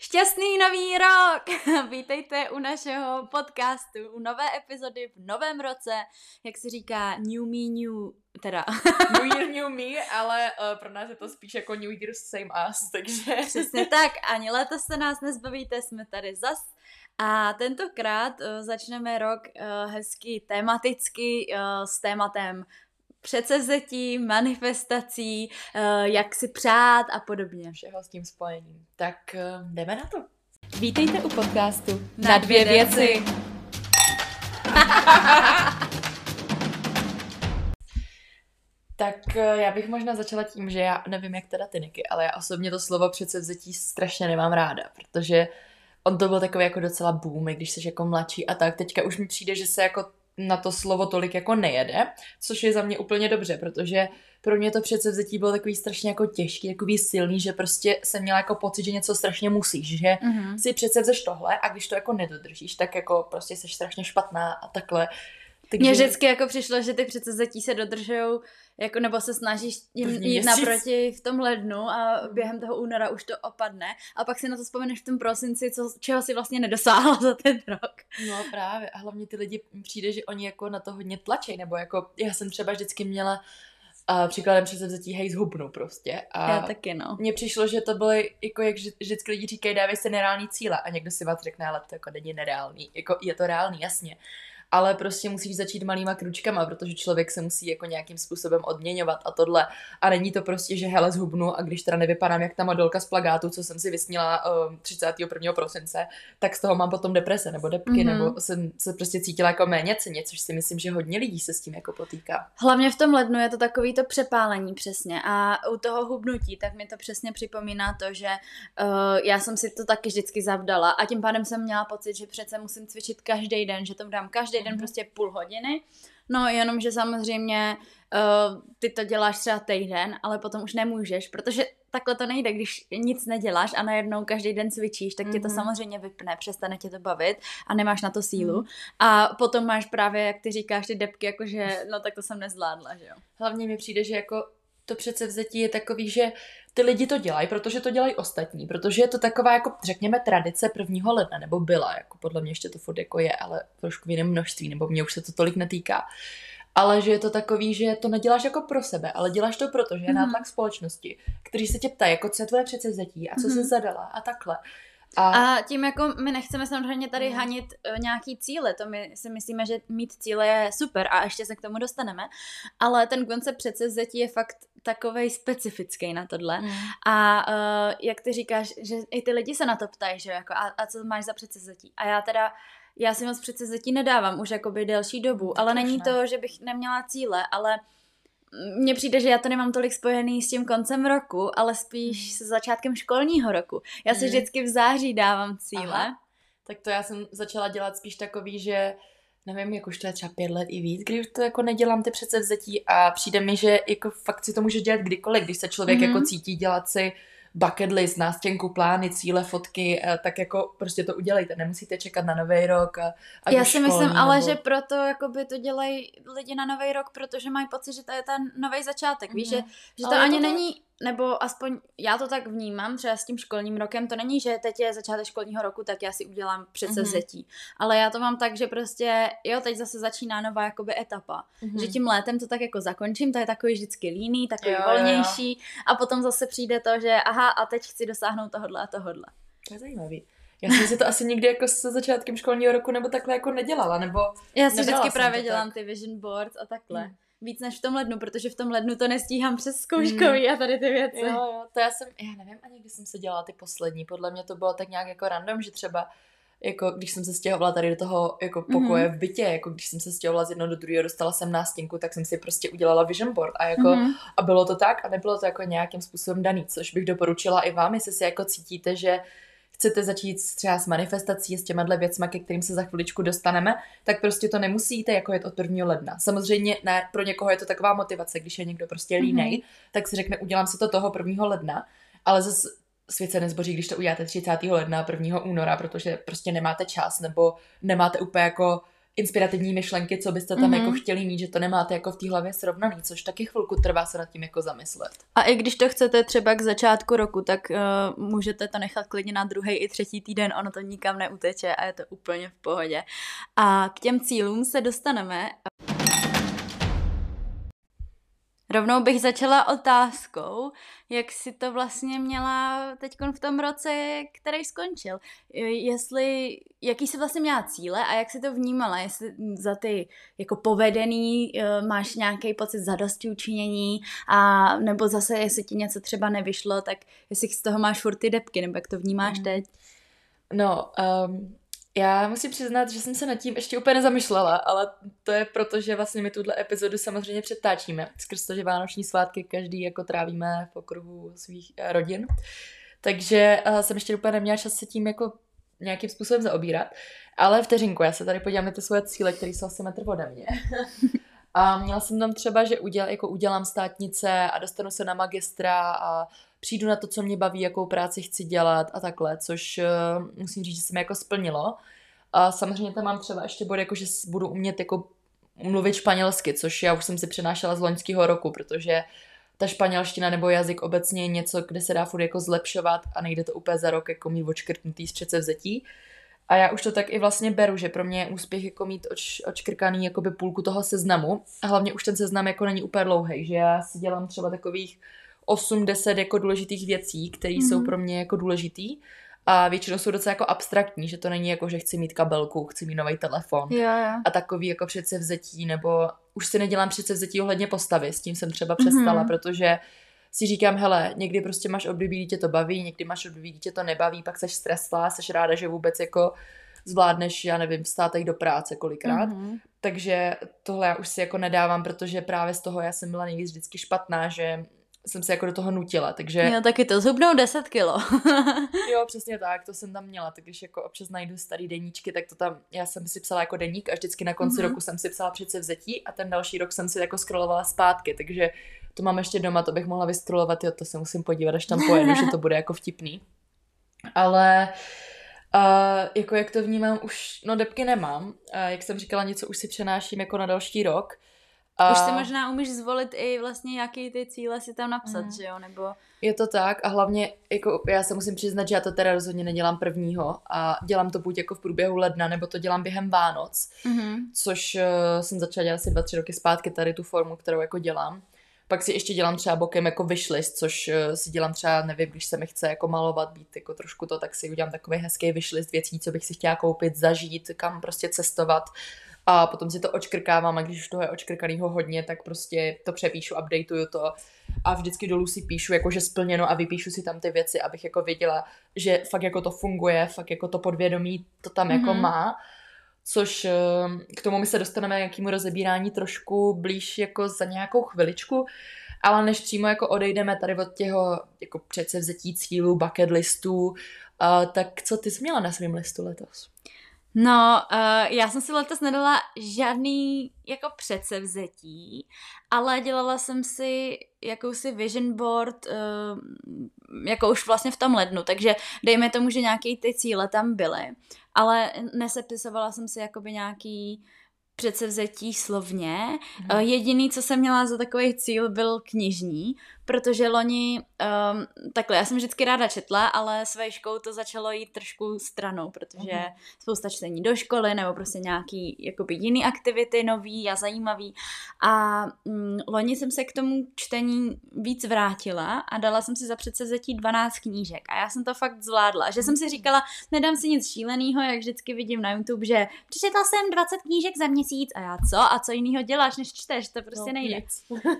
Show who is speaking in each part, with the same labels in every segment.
Speaker 1: Šťastný nový rok! Vítejte u našeho podcastu, u nové epizody v novém roce, jak se říká New Me New, teda.
Speaker 2: new Year New Me, ale uh, pro nás je to spíš jako New Year Same Us, takže...
Speaker 1: Přesně tak, ani letos se nás nezbavíte, jsme tady zas. A tentokrát uh, začneme rok uh, hezky tematicky uh, s tématem předsevzetí, manifestací, uh, jak si přát a podobně.
Speaker 2: Všeho s tím spojením. Tak uh, jdeme na to.
Speaker 1: Vítejte u podcastu
Speaker 2: Na, na dvě věci. věci. tak uh, já bych možná začala tím, že já nevím, jak teda ty Niky, ale já osobně to slovo předsevzetí strašně nemám ráda, protože on to byl takový jako docela boom, když jsi jako mladší a tak. Teďka už mi přijde, že se jako na to slovo tolik jako nejede, což je za mě úplně dobře, protože pro mě to předsevzetí bylo takový strašně jako těžký, takový silný, že prostě jsem měla jako pocit, že něco strašně musíš, že mm-hmm. si předsevzeš tohle a když to jako nedodržíš, tak jako prostě jsi strašně špatná a takhle.
Speaker 1: Takže... Mně vždycky jako přišlo, že ty předsevzetí se dodržou, jako nebo se snažíš jim jít naproti v tom lednu a během toho února už to opadne a pak si na to vzpomeneš v tom prosinci, co, čeho si vlastně nedosáhla za ten rok.
Speaker 2: No právě a hlavně ty lidi přijde, že oni jako na to hodně tlačí, nebo jako já jsem třeba vždycky měla a příkladem předsevzetí hej zhubnu prostě. A
Speaker 1: Já taky, no.
Speaker 2: Mně přišlo, že to bylo jako, jak vždycky lidi říkají, dávej se nereální cíle a někdo si vás řekne, ale to jako není nereálný. Jako je to reálný, jasně ale prostě musíš začít malýma kručkama, protože člověk se musí jako nějakým způsobem odměňovat a tohle. A není to prostě, že hele zhubnu a když teda nevypadám jak ta modelka z plagátu, co jsem si vysnila um, 31. prosince, tak z toho mám potom deprese nebo depky, mm-hmm. nebo jsem se prostě cítila jako méně ceně, což si myslím, že hodně lidí se s tím jako potýká.
Speaker 1: Hlavně v tom lednu je to takový to přepálení přesně a u toho hubnutí, tak mi to přesně připomíná to, že uh, já jsem si to taky vždycky zavdala a tím pádem jsem měla pocit, že přece musím cvičit každý den, že tomu dám každý den prostě půl hodiny. No jenom, že samozřejmě uh, ty to děláš třeba týden, ale potom už nemůžeš, protože takhle to nejde, když nic neděláš a najednou každý den cvičíš, tak mm-hmm. tě to mhm. samozřejmě vypne, přestane tě to bavit a nemáš na to sílu. Mm. A potom máš právě, jak ty říkáš, ty depky, jakože no tak to jsem nezvládla, že jo.
Speaker 2: Hlavně mi přijde, že jako to předsevzetí je takový, že ty lidi to dělají, protože to dělají ostatní, protože je to taková, jako řekněme, tradice prvního ledna, nebo byla, jako podle mě ještě to furt jako je, ale trošku v jiném množství, nebo mě už se to tolik netýká. Ale že je to takový, že to neděláš jako pro sebe, ale děláš to proto, že je mm. nátlak společnosti, kteří se tě ptají, jako co je tvoje předsevzetí a co mm. se zadala a takhle.
Speaker 1: A... a tím jako my nechceme samozřejmě tady mm. hanit uh, nějaký cíle, to my si myslíme, že mít cíle je super a ještě se k tomu dostaneme, ale ten koncept předsevzetí je fakt takovej specifický na tohle. Mm. A uh, jak ty říkáš, že i ty lidi se na to ptají, že jako a, a co máš za předsevzetí? A já teda já si moc předsevzetí nedávám už jakoby delší dobu, ale není ne. to, že bych neměla cíle, ale mně přijde, že já to nemám tolik spojený s tím koncem roku, ale spíš hmm. se začátkem školního roku. Já si mm. vždycky v září dávám cíle. Aha.
Speaker 2: Tak to já jsem začala dělat spíš takový, že nevím, jak už to je třeba pět let i víc, když to jako nedělám ty předsevzetí a přijde mi, že jako fakt si to může dělat kdykoliv, když se člověk mm-hmm. jako cítí dělat si bucket list, nástěnku, plány, cíle, fotky, eh, tak jako prostě to udělejte. Nemusíte čekat na nový rok. A,
Speaker 1: a Já si školní, myslím, ale nebo... že proto jakoby to dělají lidi na nový rok, protože mají pocit, že to je ten nový začátek. Mm-hmm. Víš, že, mhm. že to ani to není nebo aspoň já to tak vnímám, třeba s tím školním rokem, to není, že teď je začátek školního roku, tak já si udělám předsevzetí. Mm-hmm. Ale já to mám tak, že prostě, jo, teď zase začíná nová jakoby etapa. Mm-hmm. Že tím létem to tak jako zakončím, to je takový vždycky líný, takový jo, volnější jo. a potom zase přijde to, že aha, a teď chci dosáhnout tohodle a tohodle.
Speaker 2: To je zajímavý. Já jsem si to asi nikdy jako se začátkem školního roku nebo takhle jako nedělala, nebo
Speaker 1: Já si vždycky právě dělám tak. ty vision boards a takhle. Mm víc než v tom lednu, protože v tom lednu to nestíhám přes zkouškový mm. a tady ty věci.
Speaker 2: Jo, jo, to já jsem, já nevím ani, kdy jsem se dělala ty poslední, podle mě to bylo tak nějak jako random, že třeba jako když jsem se stěhovala tady do toho jako pokoje mm-hmm. v bytě, jako když jsem se stěhovala z jednoho do druhého, dostala jsem nástěnku, tak jsem si prostě udělala vision board a jako mm-hmm. a bylo to tak a nebylo to jako nějakým způsobem daný, což bych doporučila i vám, jestli si jako cítíte, že chcete začít třeba s manifestací, s těma věcmi, ke kterým se za chviličku dostaneme, tak prostě to nemusíte jako jet od 1. ledna. Samozřejmě ne, pro někoho je to taková motivace, když je někdo prostě línej, mm-hmm. tak si řekne, udělám si to toho 1. ledna, ale zase svět se nezboří, když to uděláte 30. ledna, 1. února, protože prostě nemáte čas nebo nemáte úplně jako inspirativní myšlenky, co byste tam mm-hmm. jako chtěli mít, že to nemáte jako v té hlavě srovnaný, což taky chvilku trvá se nad tím jako zamyslet.
Speaker 1: A i když to chcete třeba k začátku roku, tak uh, můžete to nechat klidně na druhý i třetí týden, ono to nikam neuteče a je to úplně v pohodě. A k těm cílům se dostaneme. Rovnou bych začala otázkou, jak si to vlastně měla teď v tom roce, který skončil. Jestli, jaký jsi vlastně měla cíle a jak si to vnímala, jestli za ty jako povedený eh, máš nějaký pocit zadosti učinění a nebo zase, jestli ti něco třeba nevyšlo, tak jestli z toho máš furt ty depky, nebo jak to vnímáš mm. teď?
Speaker 2: No, um, já musím přiznat, že jsem se nad tím ještě úplně nezamýšlela, ale to je proto, že vlastně my tuhle epizodu samozřejmě přetáčíme. Skrz to, že vánoční svátky každý jako trávíme v okruhu svých eh, rodin. Takže uh, jsem ještě úplně neměla čas se tím jako nějakým způsobem zaobírat. Ale vteřinku, já se tady podívám na ty svoje cíle, které jsou asi metr ode mě. A měla jsem tam třeba, že uděl, jako udělám státnice a dostanu se na magistra a přijdu na to, co mě baví, jakou práci chci dělat a takhle, což uh, musím říct, že se mi jako splnilo. A samozřejmě tam mám třeba ještě bod, jako že budu umět jako mluvit španělsky, což já už jsem si přenášela z loňského roku, protože ta španělština nebo jazyk obecně je něco, kde se dá furt jako zlepšovat a nejde to úplně za rok jako mít očkrtnutý z předsevzetí. A já už to tak i vlastně beru, že pro mě je úspěch jako mít oč, očkrkaný jakoby půlku toho seznamu. A hlavně už ten seznam jako není úplně dlouhý, že já si dělám třeba takových 8-10 jako důležitých věcí, které mm-hmm. jsou mhm. pro mě jako důležitý. A většinou jsou docela jako abstraktní, že to není jako, že chci mít kabelku, chci mít nový telefon.
Speaker 1: Jo, jo.
Speaker 2: A takový jako předsevzetí, nebo už si nedělám předsevzetí ohledně postavy, s tím jsem třeba přestala, mm-hmm. protože si říkám, hele, někdy prostě máš období, dítě to baví, někdy máš období, dítě to nebaví, pak seš streslá, seš ráda, že vůbec jako zvládneš, já nevím, vstát do práce kolikrát. Mm-hmm. Takže tohle já už si jako nedávám, protože právě z toho já jsem byla nejvíc vždycky špatná, že jsem se jako do toho nutila, takže...
Speaker 1: Jo, taky to zhubnou 10 kilo.
Speaker 2: jo, přesně tak, to jsem tam měla, tak když jako občas najdu starý deníčky, tak to tam, já jsem si psala jako deník a vždycky na konci mm-hmm. roku jsem si psala přece vzetí a ten další rok jsem si jako scrollovala zpátky, takže to mám ještě doma, to bych mohla vyskrolovat, jo, to se musím podívat, až tam pojedu, že to bude jako vtipný. Ale Uh, jako jak to vnímám, už, no depky nemám. Uh, jak jsem říkala, něco už si přenáším jako na další rok.
Speaker 1: A... Už si možná umíš zvolit i vlastně, jaký ty cíle si tam napsat, mm. že jo, nebo...
Speaker 2: Je to tak a hlavně, jako já se musím přiznat, že já to teda rozhodně nedělám prvního a dělám to buď jako v průběhu ledna, nebo to dělám během Vánoc, mm-hmm. což uh, jsem začala dělat asi dva, tři roky zpátky tady tu formu, kterou jako dělám. Pak si ještě dělám třeba bokem jako wishlist, což uh, si dělám třeba, nevím, když se mi chce jako malovat, být jako trošku to, tak si udělám takový hezký wishlist věcí, co bych si chtěla koupit, zažít, kam prostě cestovat, a potom si to očkrkávám a když už toho je očkrkanýho hodně, tak prostě to přepíšu, updateuju to a vždycky dolů si píšu jakože splněno a vypíšu si tam ty věci, abych jako věděla, že fakt jako to funguje, fakt jako to podvědomí to tam mm-hmm. jako mhm. má. Což ehm, k tomu my se dostaneme nějakému rozebírání trošku blíž jako za nějakou chviličku, ale než přímo jako odejdeme tady od těho jako předsevzetí cílů, bucket listů, uh, tak co ty jsi měla na svém listu letos?
Speaker 1: No, uh, já jsem si letos nedala žádný jako předsevzetí, ale dělala jsem si jakousi vision board, uh, jako už vlastně v tom lednu, takže dejme tomu, že nějaké ty cíle tam byly, ale nesepisovala jsem si jakoby nějaký předsevzetí slovně. Mm. Jediný, co jsem měla za takový cíl, byl knižní, protože loni, um, takhle, já jsem vždycky ráda četla, ale s vejškou to začalo jít trošku stranou, protože uh-huh. spousta čtení do školy nebo prostě nějaký jakoby jiný aktivity nový a zajímavý a um, loni jsem se k tomu čtení víc vrátila a dala jsem si za předsevzetí 12 knížek a já jsem to fakt zvládla, že jsem si říkala, nedám si nic šíleného, jak vždycky vidím na YouTube, že přečetla jsem 20 knížek za měsíc a já co? A co jiného děláš, než čteš? To prostě no, nejde.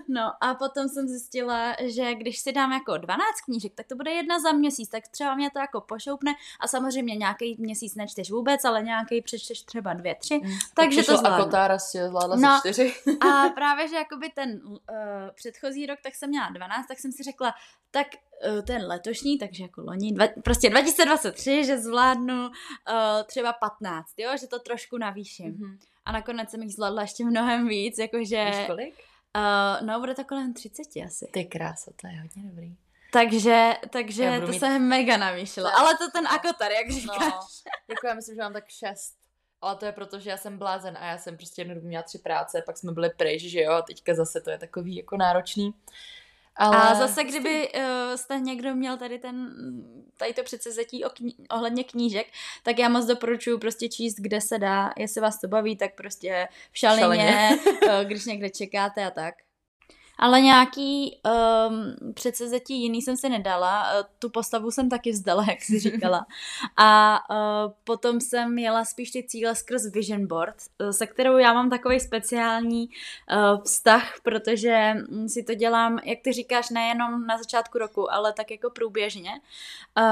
Speaker 1: No a potom jsem zjistila, že když si dám jako 12 knížek, tak to bude jedna za měsíc, tak třeba mě to jako pošoupne a samozřejmě nějaký měsíc nečteš vůbec, ale nějaký přečteš třeba dvě, tři, mm, takže to zvládnu.
Speaker 2: Kotára si zvládla no, čtyři.
Speaker 1: a právě, že jakoby ten uh, předchozí rok, tak jsem měla 12, tak jsem si řekla, tak uh, ten letošní, takže jako loni, dva, prostě 2023, že zvládnu uh, třeba 15, jo, že to trošku navýším. Mm-hmm. A nakonec jsem jich zvládla ještě mnohem víc, jakože...
Speaker 2: Víš kolik?
Speaker 1: Uh, no, bude to kolem 30 asi.
Speaker 2: Ty krása, to je hodně dobrý.
Speaker 1: Takže, takže to mít... se mega navýšilo. Ale to ten akotar, jak říkáš. No,
Speaker 2: jako já myslím, že mám tak šest. Ale to je proto, že já jsem blázen a já jsem prostě jednou měla tři práce, pak jsme byli pryč, že jo, a teďka zase to je takový jako náročný.
Speaker 1: Ale... A zase, kdyby uh, jste někdo měl tady ten, tady to předsezetí kni- ohledně knížek, tak já moc doporučuji prostě číst, kde se dá, jestli vás to baví, tak prostě v šalině, šalině. uh, když někde čekáte a tak ale nějaký um, předsezetí jiný jsem si nedala, uh, tu postavu jsem taky vzdala, jak jsi říkala. A uh, potom jsem jela spíš ty cíle skrz Vision Board, uh, se kterou já mám takový speciální uh, vztah, protože si to dělám, jak ty říkáš, nejenom na začátku roku, ale tak jako průběžně.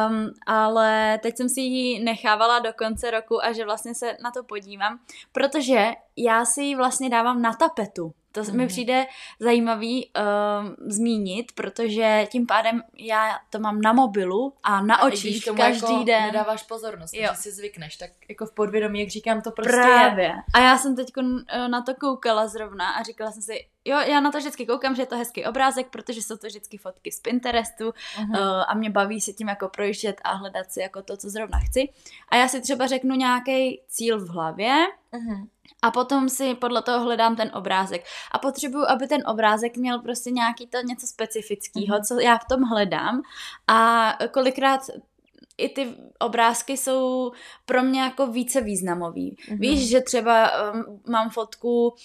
Speaker 1: Um, ale teď jsem si ji nechávala do konce roku a že vlastně se na to podívám, protože já si ji vlastně dávám na tapetu. To mm. mi mhm. přijde zajímavý uh, zmínit, protože tím pádem já to mám na mobilu a na očích a každý jako den.
Speaker 2: nedáváš pozornost, jo. si zvykneš, tak jako v podvědomí, jak říkám, to prostě
Speaker 1: Právě.
Speaker 2: je.
Speaker 1: A já jsem teď uh, na to koukala zrovna a říkala jsem si, jo, já na to vždycky koukám, že je to hezký obrázek, protože jsou to vždycky fotky z Pinterestu uh-huh. uh, a mě baví se tím jako projíždět a hledat si jako to, co zrovna chci. A já si třeba řeknu nějaký cíl v hlavě, uh-huh a potom si podle toho hledám ten obrázek. A potřebuju, aby ten obrázek měl prostě nějaký to něco specifického, mm-hmm. co já v tom hledám. A kolikrát i ty obrázky jsou pro mě jako více významový. Mm-hmm. Víš, že třeba um, mám fotku uh,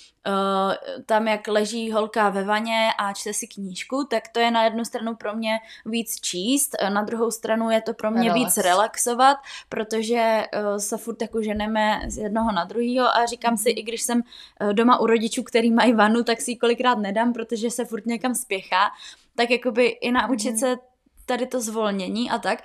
Speaker 1: tam, jak leží holka ve vaně a čte si knížku, tak to je na jednu stranu pro mě víc číst, na druhou stranu je to pro mě Relax. víc relaxovat, protože uh, se furt jako ženeme z jednoho na druhýho a říkám mm-hmm. si, mhm. i když jsem uh, doma u rodičů, který mají vanu, tak si ji kolikrát nedám, protože se furt někam spěchá, tak jakoby i naučit mm-hmm. se tady to zvolnění a tak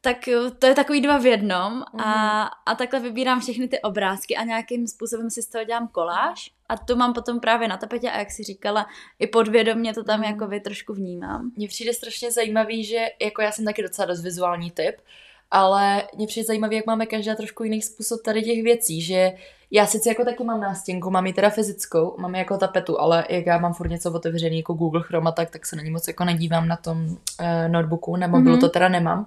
Speaker 1: tak eh, to je takový dva v jednom a, mhm. a takhle vybírám všechny ty obrázky a nějakým způsobem si z toho dělám koláž a to mám potom právě na tapetě a jak si říkala, i podvědomně to tam mm. jako vy trošku vnímám.
Speaker 2: Mně přijde strašně zajímavý, že jako já jsem taky docela dost vizuální typ, ale mě přijde zajímavý, jak máme každá trošku jiný způsob tady těch věcí, že já sice jako taky mám nástěnku, mám ji teda fyzickou, mám ji jako tapetu, ale jak já mám furt něco otevřený jako Google Chroma, tak, tak se na ní moc jako nedívám na tom uh, notebooku, nebo mm-hmm. to teda nemám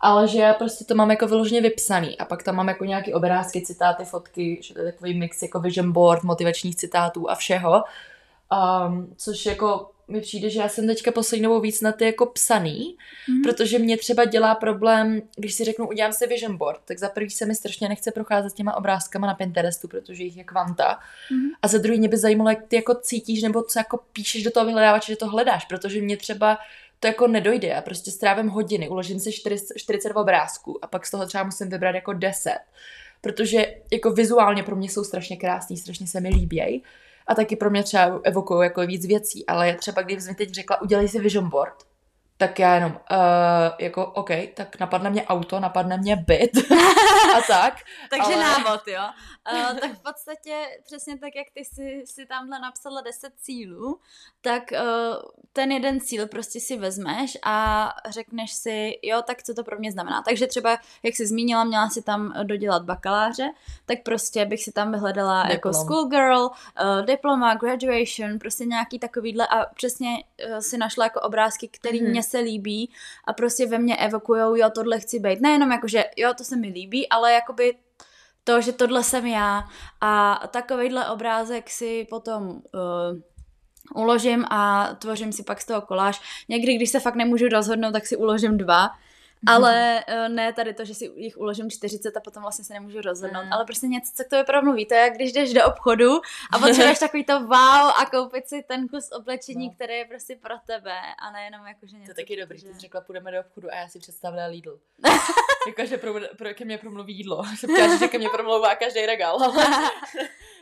Speaker 2: ale že já prostě to mám jako vyloženě vypsaný a pak tam mám jako nějaké obrázky, citáty, fotky, že to je takový mix jako vision board, motivačních citátů a všeho, um, což jako mi přijde, že já jsem teďka poslední dobou víc na ty jako psaný, mm-hmm. protože mě třeba dělá problém, když si řeknu, udělám si vision board, tak za prvý se mi strašně nechce procházet těma obrázkama na Pinterestu, protože jich je kvanta. Mm-hmm. A za druhý mě by zajímalo, jak ty jako cítíš, nebo co jako píšeš do toho vyhledávače, že to hledáš, protože mě třeba to jako nedojde. Já prostě strávím hodiny, uložím si 40, 40 obrázků a pak z toho třeba musím vybrat jako 10. Protože jako vizuálně pro mě jsou strašně krásný, strašně se mi líbějí. A taky pro mě třeba evokují jako víc věcí, ale třeba když mi teď řekla, udělej si vision board, tak já jenom, uh, jako, OK, tak napadne mě auto, napadne mě byt a tak.
Speaker 1: Takže ale... návod, jo. Uh, tak v podstatě přesně tak, jak ty si, si tamhle napsala 10 cílů, tak uh, ten jeden cíl prostě si vezmeš a řekneš si, jo, tak co to pro mě znamená. Takže třeba, jak jsi zmínila, měla si tam dodělat bakaláře, tak prostě bych si tam vyhledala Diplom. jako schoolgirl, uh, diploma, graduation, prostě nějaký takovýhle a přesně uh, si našla jako obrázky, který mm-hmm. mě se líbí a prostě ve mně evokujou, jo, tohle chci být. Nejenom jako, že jo, to se mi líbí, ale jakoby to, že tohle jsem já a takovýhle obrázek si potom uh, uložím a tvořím si pak z toho koláž. Někdy, když se fakt nemůžu rozhodnout, tak si uložím dva, ale uh, ne tady to, že si jich uložím 40 a potom vlastně se nemůžu rozhodnout, mm. ale prostě něco, co k tobě promluví. To je jak když jdeš do obchodu a potřebuješ takový to wow a koupit si ten kus oblečení, no. který je prostě pro tebe a nejenom jako, že něco.
Speaker 2: To je taky dobrý, že... jsi řekla, půjdeme do obchodu a já si představila Lidl. jako, že pro, pro, ke mně promluví jídlo. Jsem že ke mně promlouvá každý regál.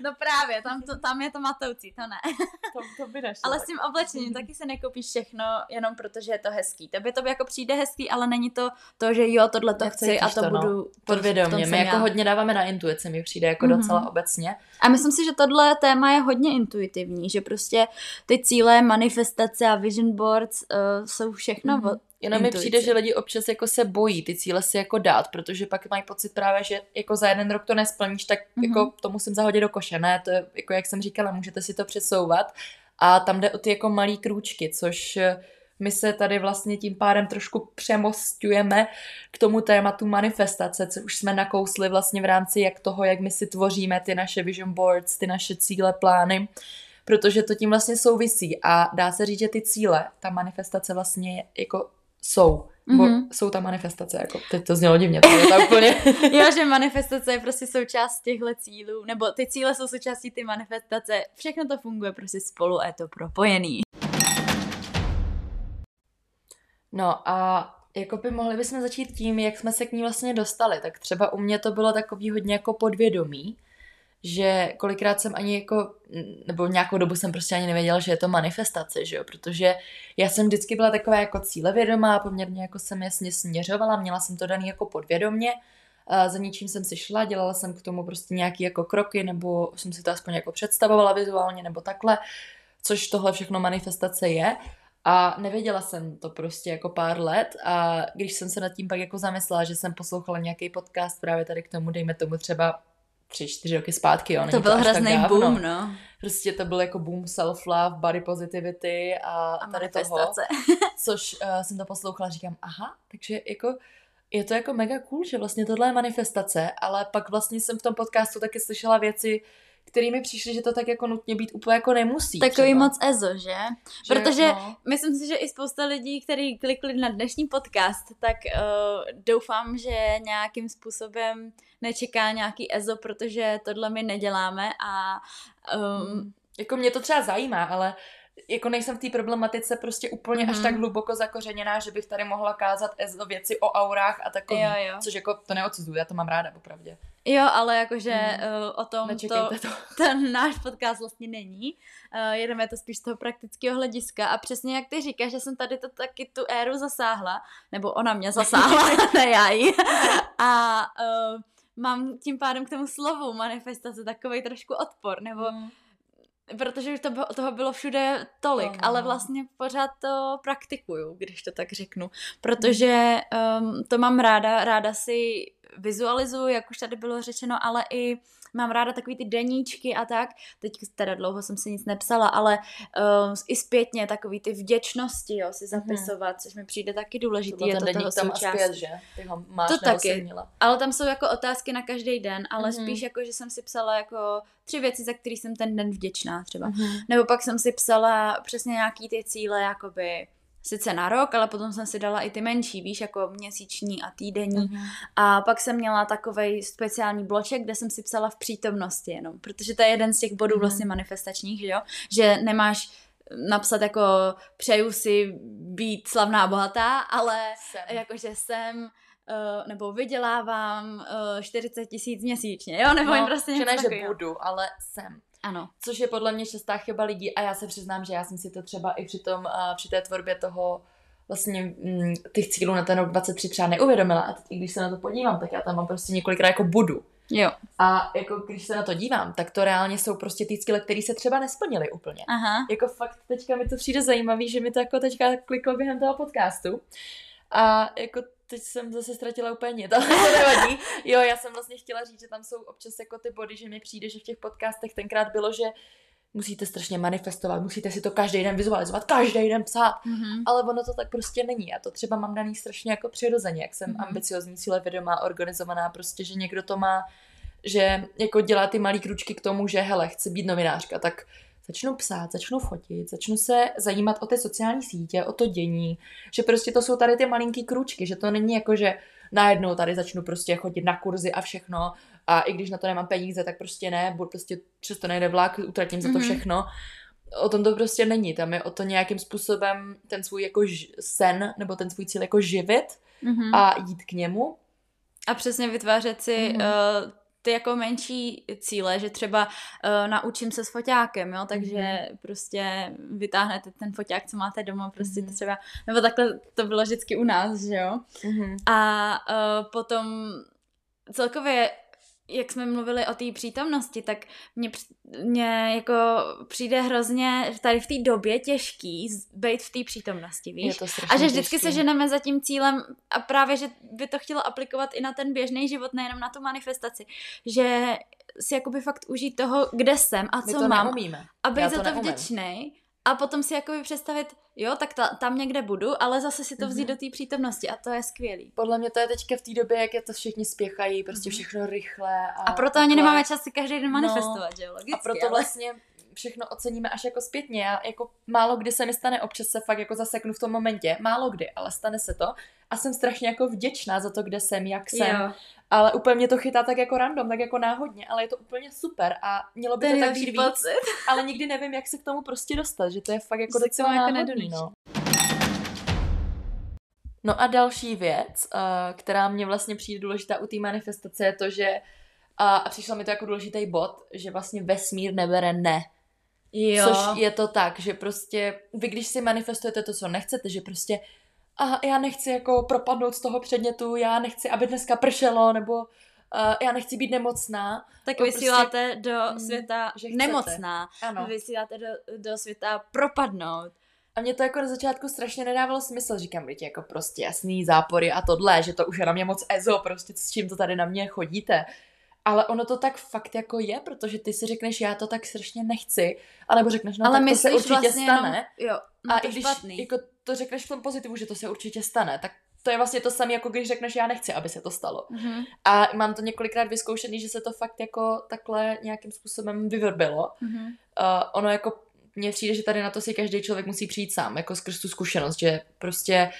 Speaker 1: No právě, tam, to, tam je to matoucí, to ne.
Speaker 2: to, to by nešlo.
Speaker 1: Ale s tím oblečením taky se nekoupíš všechno jenom protože je to hezký. Tobě to by jako přijde hezký, ale není to to, že jo, tohle to chci a to, to no. budu...
Speaker 2: Podvědomě, my jako já. hodně dáváme na intuici, mi přijde jako mm-hmm. docela obecně.
Speaker 1: A myslím si, že tohle téma je hodně intuitivní, že prostě ty cíle, manifestace a vision boards uh, jsou všechno mm-hmm.
Speaker 2: Jenom mi přijde, že lidi občas jako se bojí ty cíle si jako dát, protože pak mají pocit právě, že jako za jeden rok to nesplníš, tak mm-hmm. jako to musím zahodit do koše. Ne, to je, jako jak jsem říkala, můžete si to přesouvat. A tam jde o ty jako malý krůčky, což my se tady vlastně tím pádem trošku přemostujeme k tomu tématu manifestace, co už jsme nakousli vlastně v rámci jak toho, jak my si tvoříme ty naše vision boards, ty naše cíle, plány, protože to tím vlastně souvisí a dá se říct, že ty cíle, ta manifestace vlastně jako jsou. Mm-hmm. jsou ta manifestace, jako teď to znělo divně, to je to úplně...
Speaker 1: jo, že manifestace je prostě součást těchto cílů, nebo ty cíle jsou součástí ty manifestace, všechno to funguje prostě spolu a je to propojený.
Speaker 2: No a jako by mohli bychom začít tím, jak jsme se k ní vlastně dostali. Tak třeba u mě to bylo takový hodně jako podvědomí, že kolikrát jsem ani jako, nebo nějakou dobu jsem prostě ani nevěděla, že je to manifestace, že jo, protože já jsem vždycky byla taková jako cílevědomá, poměrně jako jsem jasně směřovala, měla jsem to daný jako podvědomě, a za ničím jsem si šla, dělala jsem k tomu prostě nějaký jako kroky, nebo jsem si to aspoň jako představovala vizuálně, nebo takhle, což tohle všechno manifestace je. A nevěděla jsem to prostě jako pár let a když jsem se nad tím pak jako zamyslela, že jsem poslouchala nějaký podcast právě tady k tomu, dejme tomu třeba tři, čtyři roky zpátky, jo.
Speaker 1: to byl hrozný boom, no.
Speaker 2: Prostě to byl jako boom self-love, body positivity a, a tady toho. Což uh, jsem to poslouchala, říkám, aha, takže jako je to jako mega cool, že vlastně tohle je manifestace, ale pak vlastně jsem v tom podcastu taky slyšela věci, který mi přišli, že to tak jako nutně být úplně jako nemusí.
Speaker 1: Takový třeba. moc ezo, že? že Protože no. myslím si, že i spousta lidí, kteří klikli na dnešní podcast, tak uh, doufám, že nějakým způsobem nečeká nějaký ezo, protože tohle my neděláme a um,
Speaker 2: hmm. jako mě to třeba zajímá, ale jako nejsem v té problematice prostě úplně mm. až tak mhm. hluboko zakořeněná, že bych tady mohla kázat ezo věci o aurách a takový, jo, jo. což jako to neodsuzuju, já to mám ráda, popravdě.
Speaker 1: Jo, ale jakože mm. uh, o tom to, to. ten náš podcast vlastně není. Uh, jedeme to spíš z toho praktického hlediska a přesně jak ty říkáš, že jsem tady to taky tu éru zasáhla, nebo ona mě zasáhla, ne já jí. a uh, mám tím pádem k tomu slovu manifestace takový trošku odpor, nebo mm protože už to toho bylo všude tolik, oh, ale vlastně pořád to praktikuju, když to tak řeknu, protože um, to mám ráda, ráda si vizualizuju, jak už tady bylo řečeno, ale i mám ráda takový ty deníčky a tak. Teď teda dlouho jsem si nic nepsala, ale uh, i zpětně takový ty vděčnosti, jo, si mhm. zapisovat, hmm. což mi přijde taky důležitý. To
Speaker 2: je to toho tam součástí. Zpět, že? Ty ho máš, to taky.
Speaker 1: Ale tam jsou jako otázky na každý den, ale hmm. spíš jako, že jsem si psala jako tři věci, za které jsem ten den vděčná třeba. Hmm. Nebo pak jsem si psala přesně nějaký ty cíle, jakoby sice na rok, ale potom jsem si dala i ty menší, víš, jako měsíční a týdenní. Mm-hmm. A pak jsem měla takový speciální bloček, kde jsem si psala v přítomnosti jenom, protože to je jeden z těch bodů mm-hmm. vlastně manifestačních, že jo, že nemáš napsat jako přeju si být slavná a bohatá, ale jsem. jakože jsem Uh, nebo vydělávám uh, 40 tisíc měsíčně, jo? Nebo no, prostě
Speaker 2: něco že ne, že budu, ale jsem.
Speaker 1: Ano.
Speaker 2: Což je podle mě častá chyba lidí a já se přiznám, že já jsem si to třeba i při, tom, uh, při té tvorbě toho vlastně mm, těch cílů na ten rok 23 třeba neuvědomila a teď, když se na to podívám, tak já tam mám prostě několikrát jako budu.
Speaker 1: Jo.
Speaker 2: A jako když se na to dívám, tak to reálně jsou prostě ty cíle, které se třeba nesplnily úplně.
Speaker 1: Aha.
Speaker 2: Jako fakt teďka mi to přijde zajímavý, že mi to jako teďka kliklo během toho podcastu. A jako teď jsem zase ztratila úplně nic, ale to nevadí. Jo, já jsem vlastně chtěla říct, že tam jsou občas jako ty body, že mi přijde, že v těch podcastech tenkrát bylo, že musíte strašně manifestovat, musíte si to každý den vizualizovat, každý den psát, mm-hmm. ale ono to tak prostě není. Já to třeba mám daný strašně jako přirozeně, jak jsem mm-hmm. ambiciozní, cíle vědomá, organizovaná, prostě, že někdo to má, že jako dělá ty malý kručky k tomu, že hele, chci být novinářka, tak začnu psát, začnu fotit, začnu se zajímat o ty sociální sítě, o to dění, že prostě to jsou tady ty malinký kručky, že to není jako, že najednou tady začnu prostě chodit na kurzy a všechno a i když na to nemám peníze, tak prostě ne, budu prostě přesto nejde vlak, utratím za to mhm. všechno. O tom to prostě není, tam je o to nějakým způsobem ten svůj jako sen nebo ten svůj cíl jako živit mm-hmm. a jít k němu.
Speaker 1: A přesně vytvářet si mm-hmm. uh, ty jako menší cíle, že třeba uh, naučím se s foťákem, jo, takže mm-hmm. prostě vytáhnete ten foťák, co máte doma, prostě mm-hmm. třeba, nebo takhle to bylo vždycky u nás, že jo. Mm-hmm. A uh, potom celkově jak jsme mluvili o té přítomnosti, tak mně, mně jako přijde hrozně tady v té době těžký být v té přítomnosti, víš? A že vždycky těžký. se ženeme za tím cílem a právě, že by to chtělo aplikovat i na ten běžný život, nejenom na tu manifestaci, že si jakoby fakt užít toho, kde jsem a co
Speaker 2: to
Speaker 1: mám
Speaker 2: neumíme.
Speaker 1: a být za to, to vděčný a potom si jakoby představit, jo, tak ta, tam někde budu, ale zase si to vzít mm-hmm. do té přítomnosti a to je skvělý.
Speaker 2: Podle mě to je teďka v té době, jak je to všichni spěchají, prostě mm-hmm. všechno rychle.
Speaker 1: A, a proto takhle. ani nemáme čas si každý den manifestovat, no, že jo, logicky,
Speaker 2: A proto ale... vlastně všechno oceníme až jako zpětně. Já jako málo kdy se mi stane, občas se fakt jako zaseknu v tom momentě, málo kdy, ale stane se to a jsem strašně jako vděčná za to, kde jsem, jak jsem. Jo. Ale úplně mě to chytá tak jako random, tak jako náhodně, ale je to úplně super a mělo by to, to tak být víc, ale nikdy nevím, jak se k tomu prostě dostat, že to je fakt jako docela jako náhodný, no. No a další věc, uh, která mě vlastně přijde důležitá u té manifestace, je to, že a, a přišlo mi to jako důležitý bod, že vlastně vesmír nebere ne. Jo. Což je to tak, že prostě vy, když si manifestujete to, co nechcete, že prostě a já nechci jako propadnout z toho předmětu, já nechci, aby dneska pršelo, nebo uh, já nechci být nemocná.
Speaker 1: Tak vysíláte prostě, do mm, světa že nemocná. Ano. Vysíláte do, do světa propadnout.
Speaker 2: A mě to jako na začátku strašně nedávalo smysl. Říkám, že jako prostě jasný zápory a tohle, že to už je na mě moc ezo, prostě s čím to tady na mě chodíte. Ale ono to tak fakt jako je, protože ty si řekneš, já to tak strašně nechci, anebo řekneš, no Ale tak to se určitě vlastně stane.
Speaker 1: Jenom, jo, no
Speaker 2: a i když špatný. jako to řekneš v tom pozitivu, že to se určitě stane, tak to je vlastně to samé, jako když řekneš, já nechci, aby se to stalo. Mm-hmm. A mám to několikrát vyzkoušený, že se to fakt jako takhle nějakým způsobem vyvrbilo. Mm-hmm. Uh, ono jako mně přijde, že tady na to si každý člověk musí přijít sám, jako skrz tu zkušenost, že prostě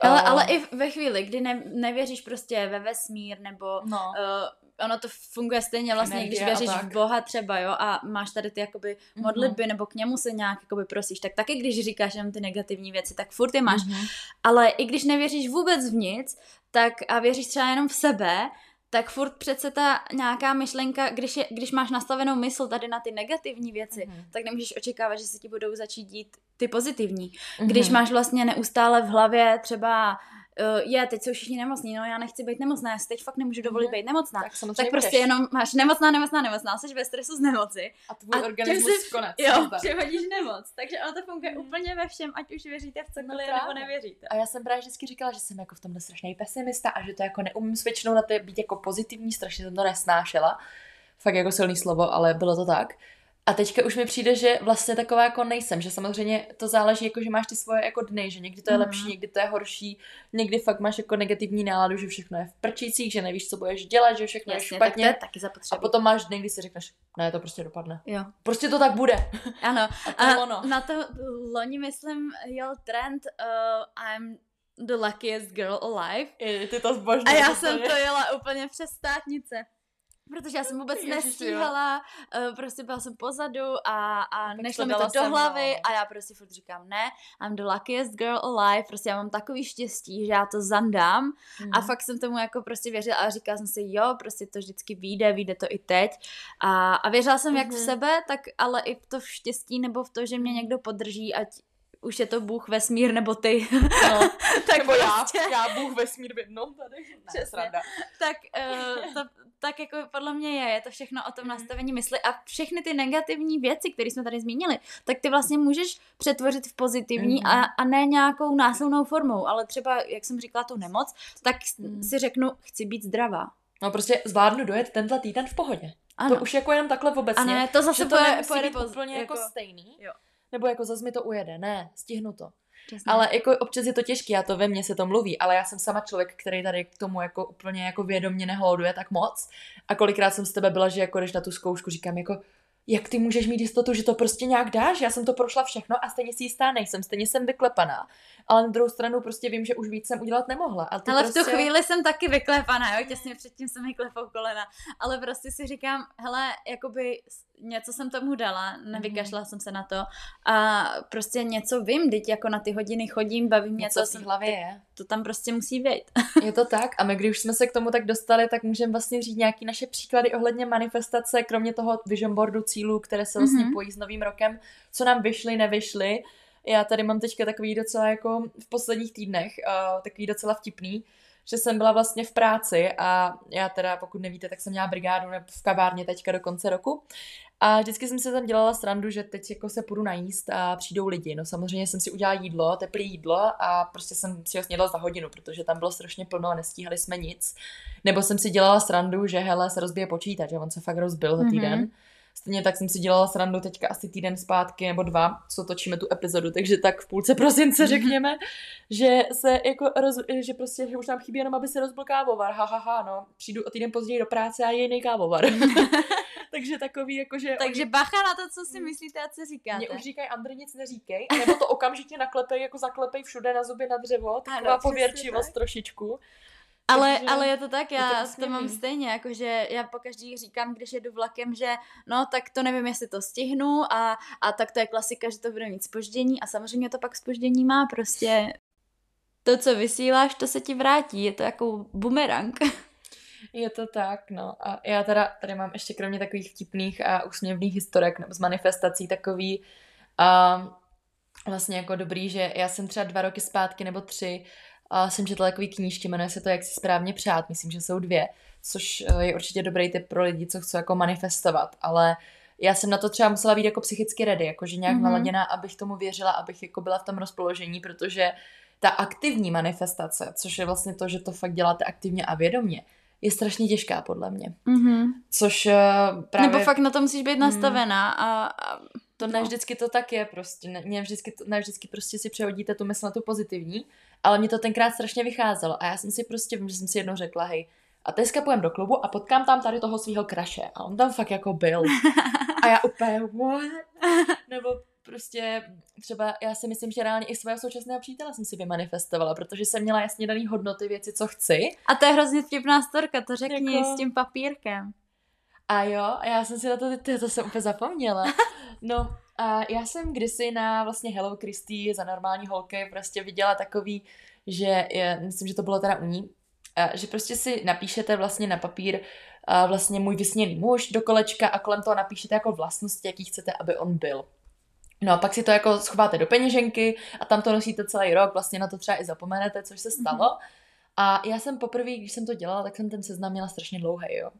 Speaker 1: ale, ale i ve chvíli, kdy ne, nevěříš prostě ve vesmír, nebo no. uh, ono to funguje stejně vlastně, Energie když věříš v Boha třeba, jo, a máš tady ty jakoby mm-hmm. modlitby, nebo k němu se nějak jakoby prosíš, tak taky když říkáš jenom ty negativní věci, tak furt je máš. Mm-hmm. Ale i když nevěříš vůbec v nic, tak a věříš třeba jenom v sebe, tak furt přece ta nějaká myšlenka, když, je, když máš nastavenou mysl tady na ty negativní věci, mm-hmm. tak nemůžeš očekávat, že se ti budou začít dít ty pozitivní. Mm-hmm. Když máš vlastně neustále v hlavě třeba uh, je, teď jsou všichni nemocní, no já nechci být nemocná, já si teď fakt nemůžu dovolit mm-hmm. být nemocná. Tak, tak prostě budeš. jenom máš nemocná, nemocná, nemocná, jsi ve stresu z nemoci.
Speaker 2: A tvůj a organismus si, konec.
Speaker 1: Jo, přehodíš nemoc. Takže ono to funguje mm. úplně ve všem, ať už věříte v cokoliv no, nebo nevěříte.
Speaker 2: A já jsem právě vždycky říkala, že jsem jako v tomhle strašný pesimista a že to jako neumím s většinou na to být jako pozitivní, strašně jsem to nesnášela. Fakt jako silný slovo, ale bylo to tak. A teďka už mi přijde, že vlastně taková jako nejsem, že samozřejmě to záleží, jako že máš ty svoje jako dny, že někdy to je mm. lepší, někdy to je horší, někdy fakt máš jako negativní náladu, že všechno je v prčících, že nevíš, co budeš dělat, že všechno Jasně, je špatně. Tak
Speaker 1: to je taky zapotřebí.
Speaker 2: A potom máš dny, kdy si řekneš, ne, to prostě dopadne.
Speaker 1: Jo.
Speaker 2: Prostě to tak bude.
Speaker 1: Ano. a, to a ono. na to loni, myslím, jel trend uh, I'm the luckiest girl alive.
Speaker 2: Je, ty to zbožný.
Speaker 1: A já jsem to jela úplně přes státnice protože já jsem vůbec Ježiši, nestíhala, uh, prostě byla jsem pozadu a, a nešlo mi to do hlavy a já prostě furt říkám ne, I'm the luckiest girl alive, prostě já mám takový štěstí, že já to zandám mm. a mhm. fakt jsem tomu jako prostě věřila a říkala jsem si jo, prostě to vždycky vyjde, vyjde to i teď a, a věřila jsem mm-hmm. jak v mhm. sebe, tak ale i v to v štěstí nebo v to, že mě někdo podrží, ať už je to Bůh vesmír nebo ty.
Speaker 2: No, tak nebo prostě... já, já Bůh vesmír v jednom tady.
Speaker 1: Ne, tak uh, to, tak jako podle mě je, je to všechno o tom mhm. nastavení mysli a všechny ty negativní věci, které jsme tady zmínili, tak ty vlastně můžeš přetvořit v pozitivní mm. a, a ne nějakou násilnou formou, ale třeba, jak jsem říkala, tu nemoc, tak mm. si řeknu, chci být zdravá.
Speaker 2: No prostě zvládnu dojet tenhle týden v pohodě. Ano. To už jako jenom takhle obecně.
Speaker 1: A ne, to zase
Speaker 2: to pojede, pojede být úplně jako, jako stejný. Jo. Nebo jako zase mi to ujede. Ne, stihnu to. Přesně. Ale jako občas je to těžké, a to ve mně se to mluví, ale já jsem sama člověk, který tady k tomu jako úplně jako vědomně nehloduje tak moc. A kolikrát jsem s tebe byla, že jako jdeš na tu zkoušku, říkám jako, jak ty můžeš mít jistotu, že to prostě nějak dáš? Já jsem to prošla všechno a stejně si jistá nejsem, stejně jsem vyklepaná. Ale na druhou stranu prostě vím, že už víc jsem udělat nemohla.
Speaker 1: Ale, ale prostě... v tu chvíli jsem taky vyklepaná, jo, těsně předtím jsem mi klepou kolena. Ale prostě si říkám, hele, jakoby něco jsem tomu dala, nevykašla mm-hmm. jsem se na to a prostě něco vím, teď jako na ty hodiny chodím, bavím mě
Speaker 2: to. v hlavě je.
Speaker 1: To tam prostě musí být.
Speaker 2: je to tak a my když už jsme se k tomu tak dostali, tak můžeme vlastně říct nějaký naše příklady ohledně manifestace, kromě toho vision boardu cílů, které se vlastně mm-hmm. pojí s novým rokem, co nám vyšly, nevyšly. Já tady mám teďka takový docela jako v posledních týdnech, uh, takový docela vtipný, že jsem byla vlastně v práci a já teda, pokud nevíte, tak jsem měla brigádu v kavárně teďka do konce roku a vždycky jsem se tam dělala srandu, že teď jako se půjdu najíst a přijdou lidi. No samozřejmě jsem si udělala jídlo, teplé jídlo a prostě jsem si ho snědla za hodinu, protože tam bylo strašně plno a nestíhali jsme nic. Nebo jsem si dělala srandu, že hele, se rozbije počítač, že on se fakt rozbil za týden. Mm-hmm. Stejně tak jsem si dělala srandu teďka asi týden zpátky nebo dva, co točíme tu epizodu, takže tak v půlce prosince řekněme, že se jako, roz, že prostě, že už tam chybí jenom, aby se rozbil kávovar, ha, ha, ha, no, přijdu o týden později do práce a je jiný kávovar. takže takový jako, že...
Speaker 1: Takže bacha na to, co si myslíte a co říkáte.
Speaker 2: Mě už říkají, Andrej, nic neříkej, nebo to okamžitě naklepej, jako zaklepej všude na zuby na dřevo, taková pověrčivost tak. trošičku.
Speaker 1: Ale, Takže ale je to tak, já to, to mám stejně, jakože já po každý říkám, když jedu vlakem, že no tak to nevím, jestli to stihnu a, a tak to je klasika, že to bude mít spoždění a samozřejmě to pak spoždění má prostě to, co vysíláš, to se ti vrátí, je to jako bumerang.
Speaker 2: Je to tak, no. A já teda tady mám ještě kromě takových vtipných a úsměvných historek nebo z manifestací takový a vlastně jako dobrý, že já jsem třeba dva roky zpátky nebo tři a jsem četla takový knížky, jmenuje se to Jak si správně přát, myslím, že jsou dvě, což eh, je určitě dobrý tip pro lidi, co chcou jako manifestovat, ale já jsem na to třeba musela být jako psychicky ready, jakože nějak mm-hmm. naladěná, abych tomu věřila, abych jako byla v tom rozpoložení, protože ta aktivní manifestace, což je vlastně to, že to fakt děláte aktivně a vědomě, je strašně těžká podle mě.
Speaker 1: Mm-hmm.
Speaker 2: Což uh, právě...
Speaker 1: Nebo fakt na to musíš být nastavená a, a
Speaker 2: to ne no. vždycky to tak je prostě, ne, ne, vždycky, ne vždycky prostě si přehodíte tu mysl na tu pozitivní, ale mě to tenkrát strašně vycházelo a já jsem si prostě, vím, že jsem si jednou řekla, hej, a teďka půjdem do klubu a potkám tam tady toho svého kraše a on tam fakt jako byl. A já úplně, what? Nebo prostě třeba já si myslím, že reálně i svého současného přítele jsem si vymanifestovala, protože jsem měla jasně daný hodnoty věci, co chci.
Speaker 1: A to je hrozně vtipná storka, to řekni jako... s tím papírkem.
Speaker 2: A jo, a já jsem si na to, to, to jsem úplně zapomněla. No, a já jsem kdysi na vlastně Hello Christy za normální holky prostě viděla takový, že je, myslím, že to bylo teda u ní, že prostě si napíšete vlastně na papír vlastně můj vysněný muž do kolečka a kolem toho napíšete jako vlastnosti, jaký chcete, aby on byl. No a pak si to jako schováte do peněženky a tam to nosíte celý rok, vlastně na to třeba i zapomenete, což se stalo. Mm-hmm. A já jsem poprvé, když jsem to dělala, tak jsem ten seznam měla strašně dlouhý, jo.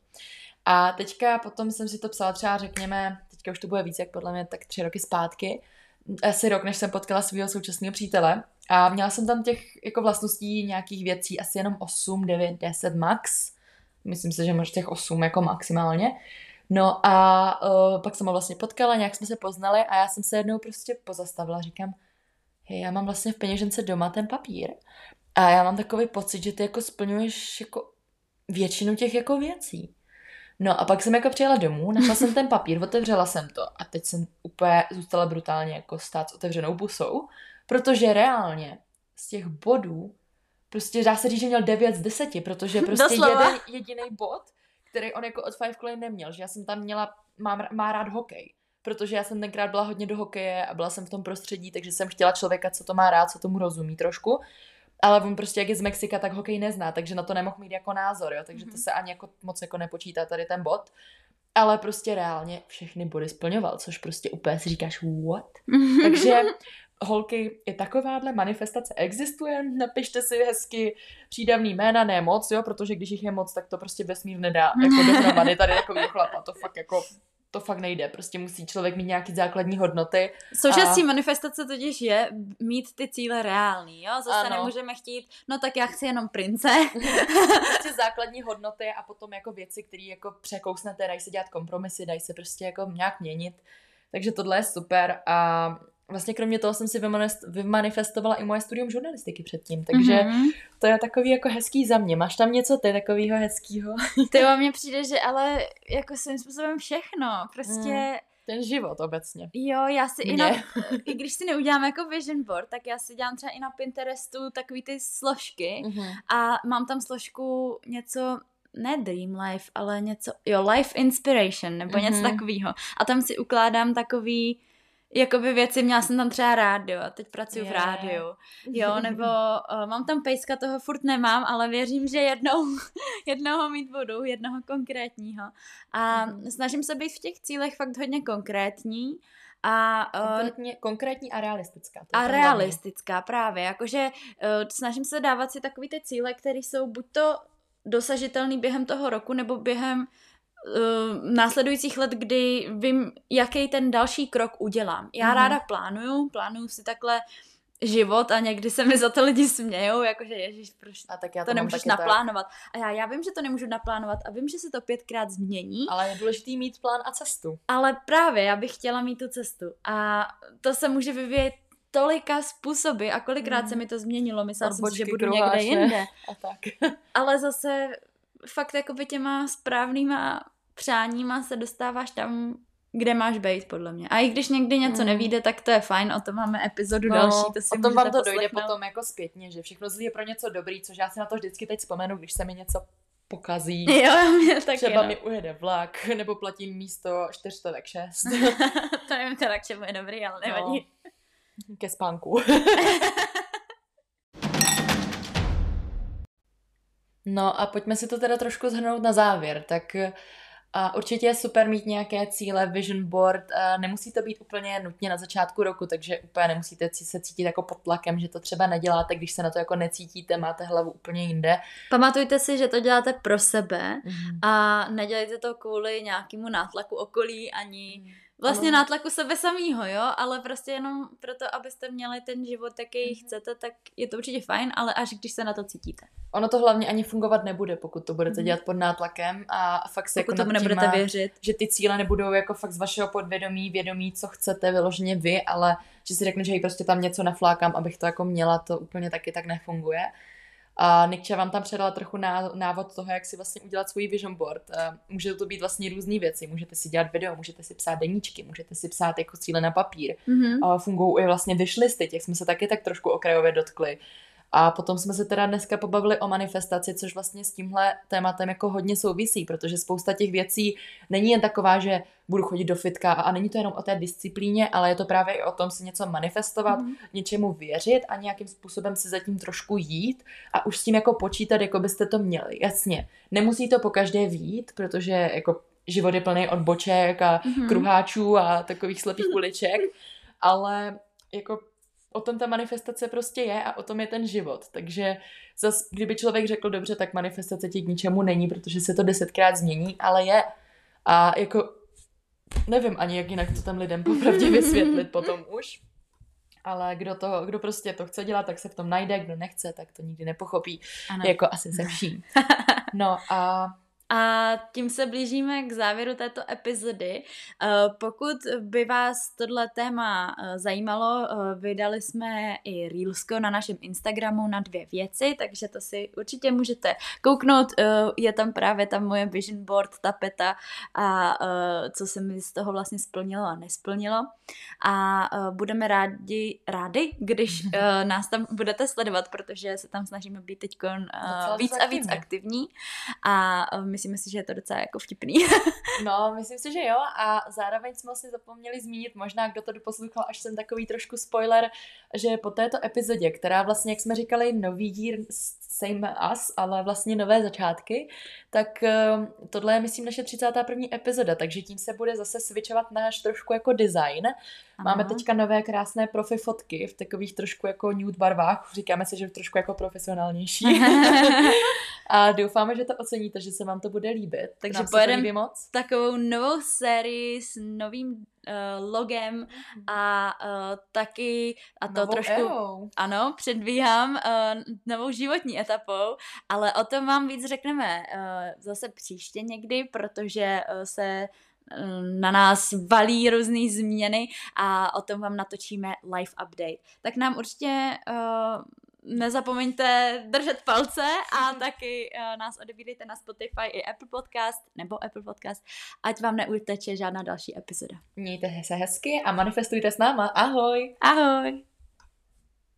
Speaker 2: A teďka potom jsem si to psala třeba, řekněme, teďka už to bude víc, jak podle mě, tak tři roky zpátky, asi rok, než jsem potkala svého současného přítele. A měla jsem tam těch jako vlastností nějakých věcí asi jenom 8, 9, 10 max. Myslím si, že možná těch 8 jako maximálně. No a uh, pak jsem ho vlastně potkala, nějak jsme se poznali a já jsem se jednou prostě pozastavila, říkám, hej, já mám vlastně v peněžence doma ten papír a já mám takový pocit, že ty jako splňuješ jako většinu těch jako věcí. No a pak jsem jako přijela domů, našla jsem ten papír, otevřela jsem to a teď jsem úplně zůstala brutálně jako stát s otevřenou busou, protože reálně z těch bodů prostě dá se říct, že měl 9 z 10, protože prostě jeden jediný bod, který on jako od Five Clay neměl, že já jsem tam měla, mám, má rád hokej, protože já jsem tenkrát byla hodně do hokeje a byla jsem v tom prostředí, takže jsem chtěla člověka, co to má rád, co tomu rozumí trošku ale on prostě, jak je z Mexika, tak hokej nezná, takže na to nemohl mít jako názor, jo, takže mm-hmm. to mhm. se ani jako moc jako nepočítá tady ten bod. Ale prostě reálně všechny body splňoval, což prostě úplně si říkáš, what? takže holky, i takováhle manifestace existuje, napište si hezky přídavný jména, ne moc, jo, protože když jich je moc, tak to prostě vesmír nedá jako dohromady tady takový chlapa, to fakt jako to fakt nejde. Prostě musí člověk mít nějaký základní hodnoty.
Speaker 1: Součástí a... manifestace totiž je mít ty cíle reální, jo? Zase ano. nemůžeme chtít, no tak já chci jenom prince.
Speaker 2: prostě základní hodnoty a potom jako věci, které jako překousnete, dají se dělat kompromisy, dají se prostě jako nějak měnit. Takže tohle je super a vlastně kromě toho jsem si vymanifestovala i moje studium žurnalistiky předtím, takže mm-hmm. to je takový jako hezký za mě. Máš tam něco ty takového hezkýho?
Speaker 1: Ty o mně přijde, že ale jako svým způsobem všechno, prostě... Mm.
Speaker 2: Ten život obecně.
Speaker 1: Jo, já si i, na, i když si neudělám jako vision board, tak já si dělám třeba i na Pinterestu takový ty složky mm-hmm. a mám tam složku něco ne Dream Life, ale něco, jo, Life Inspiration, nebo mm-hmm. něco takového. A tam si ukládám takový jakoby věci, měla jsem tam třeba rádio a teď pracuji yeah. v rádiu, jo, nebo uh, mám tam pejska, toho furt nemám, ale věřím, že jednou, jednoho mít budu, jednoho konkrétního a mm. snažím se být v těch cílech fakt hodně konkrétní a,
Speaker 2: uh, konkrétně, konkrétní a realistická.
Speaker 1: To a realistická hlavně. právě, jakože uh, snažím se dávat si takový ty cíle, které jsou buď to dosažitelný během toho roku, nebo během uh, následujících let, kdy vím, jaký ten další krok udělám. Já mm. ráda plánuju, plánuju si takhle život a někdy se mi za to lidi smějou, jakože ježíš, proč
Speaker 2: A tak já
Speaker 1: to,
Speaker 2: to,
Speaker 1: nemůžeš naplánovat. A já, já vím, že to nemůžu naplánovat a vím, že se to pětkrát změní,
Speaker 2: Tak. Ale je důležitý mít plán a cestu.
Speaker 1: ale právě já bych chtěla mít tu cestu a to se může vyvíjet tolika způsoby a kolikrát
Speaker 2: Mm.
Speaker 1: se mi to změnilo, myslela jsem si, že budu někde jinde,
Speaker 2: A tak.
Speaker 1: ale zase fakt jakoby těma správnýma přáníma se dostáváš tam, kde máš být, podle mě. A i když někdy něco
Speaker 2: Mm.
Speaker 1: nevíde, tak to je fajn, o tom máme epizodu další, to si
Speaker 2: o tom vám to dojde
Speaker 1: poslechnout.
Speaker 2: potom jako zpětně, že všechno zlý je pro něco dobrý, což já si na to vždycky teď vzpomenu, když se mi něco pokazí.
Speaker 1: Jo, mě taky,
Speaker 2: Třeba
Speaker 1: no.
Speaker 2: mi ujede vlak, nebo platím místo čtyřstovek šest
Speaker 1: to nevím teda, k čemu je dobrý, ale nevadí.
Speaker 2: ke spánku. No a pojďme si to teda trošku zhrnout na závěr. Tak a určitě je super mít nějaké cíle, vision board. A nemusí to být úplně nutně na začátku roku, takže úplně nemusíte se cítit jako pod tlakem, že to třeba neděláte, když se na to jako necítíte, máte hlavu úplně jinde.
Speaker 1: Pamatujte si, že to děláte pro sebe
Speaker 2: Mhm.
Speaker 1: a nedělejte to kvůli nějakému nátlaku okolí ani vlastně
Speaker 2: Ano.
Speaker 1: nátlaku sebe samýho, jo, ale prostě jenom proto, abyste měli ten život, jaký
Speaker 2: Mhm.
Speaker 1: chcete, tak je to určitě fajn, ale až když se na to cítíte.
Speaker 2: Ono to hlavně ani fungovat nebude, pokud to budete
Speaker 1: Mhm.
Speaker 2: dělat pod nátlakem a fakt se
Speaker 1: Pokud
Speaker 2: jako
Speaker 1: tomu nebudete
Speaker 2: těma-
Speaker 1: věřit.
Speaker 2: že ty cíle nebudou jako fakt z vašeho podvědomí, vědomí, co chcete vyloženě vy, ale že si řekne, že jí prostě tam něco naflákám, abych to jako měla, to úplně taky tak nefunguje. A Nikča vám tam předala trochu ná- návod toho, jak si vlastně udělat svůj vision board. Může to být vlastně různé věci. Můžete si dělat video, můžete si psát deníčky, můžete si psát jako cíle na papír.
Speaker 1: Mhm.
Speaker 2: A fungují i vlastně wishlisty, těch jsme se taky tak trošku okrajově dotkli. A potom jsme se teda dneska pobavili o manifestaci, což vlastně s tímhle tématem jako hodně souvisí, protože spousta těch věcí není jen taková, že budu chodit do fitka a není to jenom o té disciplíně, ale je to právě i o tom si něco manifestovat,
Speaker 1: Mhm.
Speaker 2: něčemu věřit a nějakým způsobem si zatím trošku jít a už s tím jako počítat, jako byste to měli. Jasně, nemusí to po každé vít, protože jako život je plný odboček a
Speaker 1: Mhm.
Speaker 2: kruháčů a takových slepých uliček, ale jako o tom ta manifestace prostě je a o tom je ten život. Takže zas, kdyby člověk řekl, dobře, tak manifestace ti k ničemu není, protože se to desetkrát změní, ale je. A jako nevím ani, jak jinak to tam lidem popravdě vysvětlit potom už. Ale kdo, to, kdo prostě to chce dělat, tak se v tom najde, kdo nechce, tak to nikdy nepochopí.
Speaker 1: Ano.
Speaker 2: Jako asi se vším. No a
Speaker 1: A tím se blížíme k závěru této epizody. Eh, Pokud by vás tohle téma eh, zajímalo, eh, vydali jsme i Reelsko na našem Instagramu na dvě věci, takže to si určitě můžete kouknout. Je tam právě ta moje vision board, tapeta a co se mi z toho vlastně splnilo a nesplnilo. A budeme rádi, rádi, když nás tam budete sledovat, protože se tam snažíme být teď víc a víc aktivní. a eh, myslíme si, že je to docela jako vtipný.
Speaker 2: No, myslím si, že jo a zároveň jsme si zapomněli zmínit, možná kdo to doposlouchal, až jsem takový trošku spoiler, že po této epizodě, která vlastně, jak jsme říkali, nový díl Same Us, ale vlastně nové začátky, tak eh, tohle je, myslím, naše 31. epizoda, takže tím se bude zase switchovat náš trošku jako design. Máme
Speaker 1: Ano.
Speaker 2: teďka nové krásné profi fotky v takových trošku jako nude barvách, říkáme si, že trošku jako profesionálnější. a doufáme, že to oceníte, že se vám to bude líbit.
Speaker 1: Takže
Speaker 2: Nám se to
Speaker 1: pojedem-
Speaker 2: líbí moc.
Speaker 1: takovou novou sérii s novým uh, logem a uh, taky, a to
Speaker 2: Novou
Speaker 1: trošku,
Speaker 2: érou.
Speaker 1: ano, předbíhám uh, novou životní etapou, ale o tom vám víc řekneme uh, zase příště někdy, protože uh, se uh, na nás valí různé změny a o tom vám natočíme live update. Tak nám určitě uh, nezapomeňte držet palce a taky uh, nás odebírejte na Spotify i Apple Podcast nebo Apple Podcast, ať vám neuteče žádná další epizoda.
Speaker 2: Mějte se hezky a manifestujte s náma. Ahoj!
Speaker 1: Ahoj!